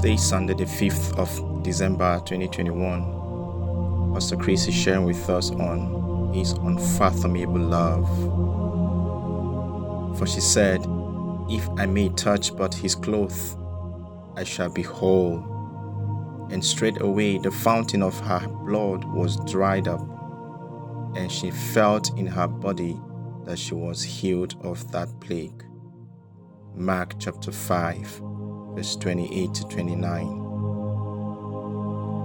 Today is Sunday, the 5th of December 2021. Pastor Chris is sharing with us on his unfathomable love. For she said, If I may touch but his cloth, I shall be whole. And straightway the fountain of her blood was dried up, and she felt in her body that she was healed of that plague. Mark chapter 5 verse 28 to 29.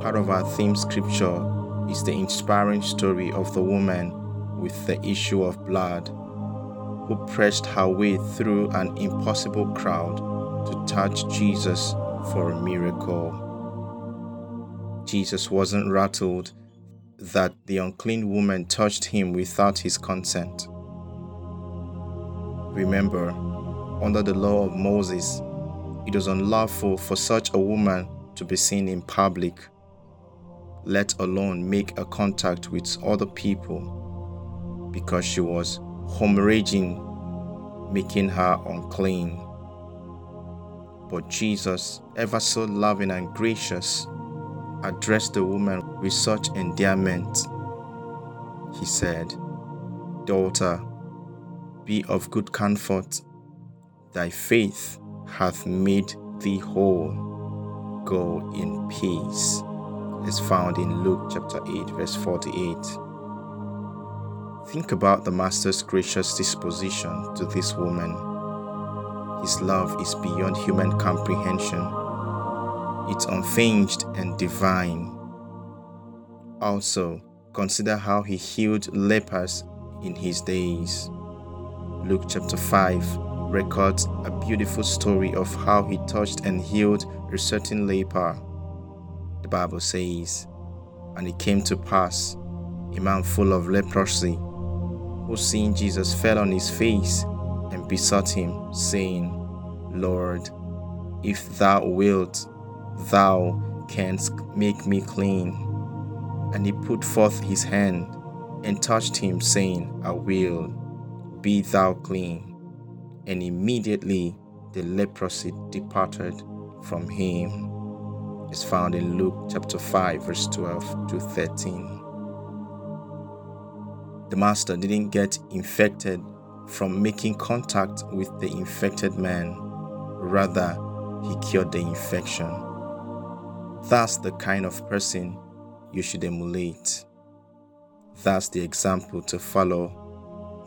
Part of our theme scripture is the inspiring story of the woman with the issue of blood who pressed her way through an impossible crowd to touch Jesus for a miracle. Jesus wasn't rattled that the unclean woman touched him without his consent. Remember, under the law of Moses, it was unlawful for such a woman to be seen in public, let alone make a contact with other people, because she was hemorrhaging, making her unclean. But Jesus, ever so loving and gracious, addressed the woman with such endearment. He said, Daughter, be of good comfort. Thy faith hath made thee whole. Go in peace. Is found in Luke chapter 8, verse 48. Think about the Master's gracious disposition to this woman. His love is beyond human comprehension, it's unfeigned and divine. Also, consider how he healed lepers in his days. Luke chapter 5, records a beautiful story of how he touched and healed a certain leper. The Bible says, And it came to pass, a man full of leprosy, who seeing Jesus fell on his face and besought him, saying, Lord, if thou wilt, thou canst make me clean. And he put forth his hand and touched him, saying, I will, be thou clean and immediately the leprosy departed from him. It's found in Luke chapter 5, verse 12 to 13. The master didn't get infected from making contact with the infected man, rather, he cured the infection. That's the kind of person you should emulate. That's the example to follow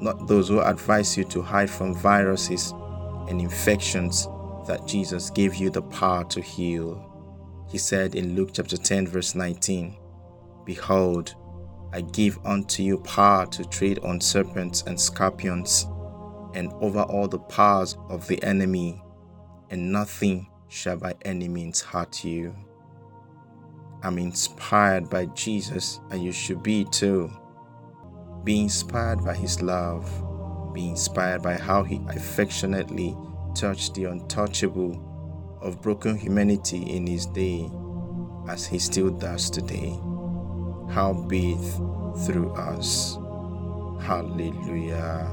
not those who advise you to hide from viruses and infections that Jesus gave you the power to heal. He said in Luke chapter 10, verse 19, Behold, I give unto you power to tread on serpents and scorpions, and over all the powers of the enemy, and nothing shall by any means hurt you. I'm inspired by Jesus, and you should be too. Be inspired by His love. Be inspired by how He affectionately touched the untouchable of broken humanity in His day, as He still does today. How bathe through us. Hallelujah.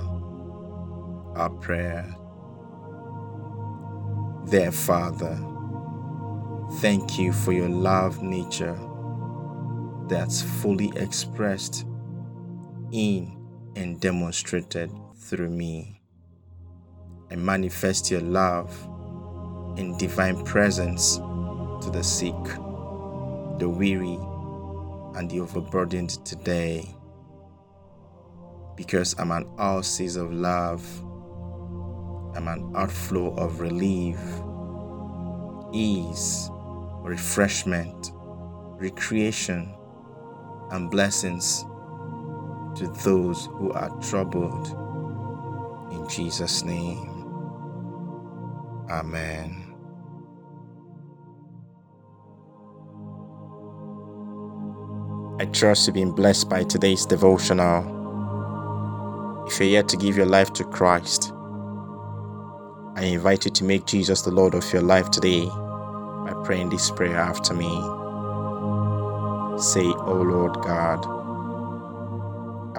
Our prayer. Dear Father, thank you for your love nature that's fully expressed in and demonstrated through me. I manifest your love in divine presence to the sick, the weary, and the overburdened today. Because I'm an oasis of love, I'm an outflow of relief, ease, refreshment, recreation, and blessings to those who are troubled. In Jesus' name, Amen. I trust you've been blessed by today's devotional. If you're yet to give your life to Christ, I invite you to make Jesus the Lord of your life today by praying this prayer after me. Say, O oh Lord God,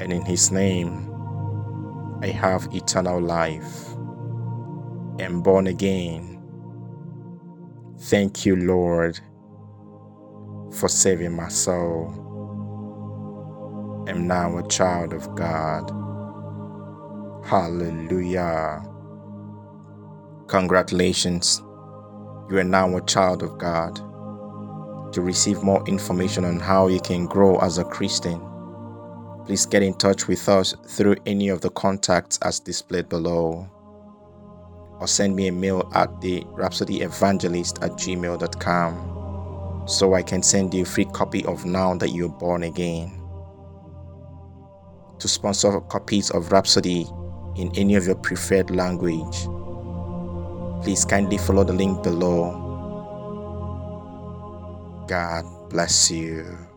and in His name, I have eternal life. Am born again. Thank you, Lord, for saving my soul. Am now a child of God. Hallelujah. Congratulations. You are now a child of God. To receive more information on how you can grow as a Christian, please get in touch with us through any of the contacts as displayed below or send me a mail at the rhapsodyevangelist at gmail.com so I can send you a free copy of Now That You're Born Again. To sponsor copies of Rhapsody in any of your preferred language, please kindly follow the link below. God bless you.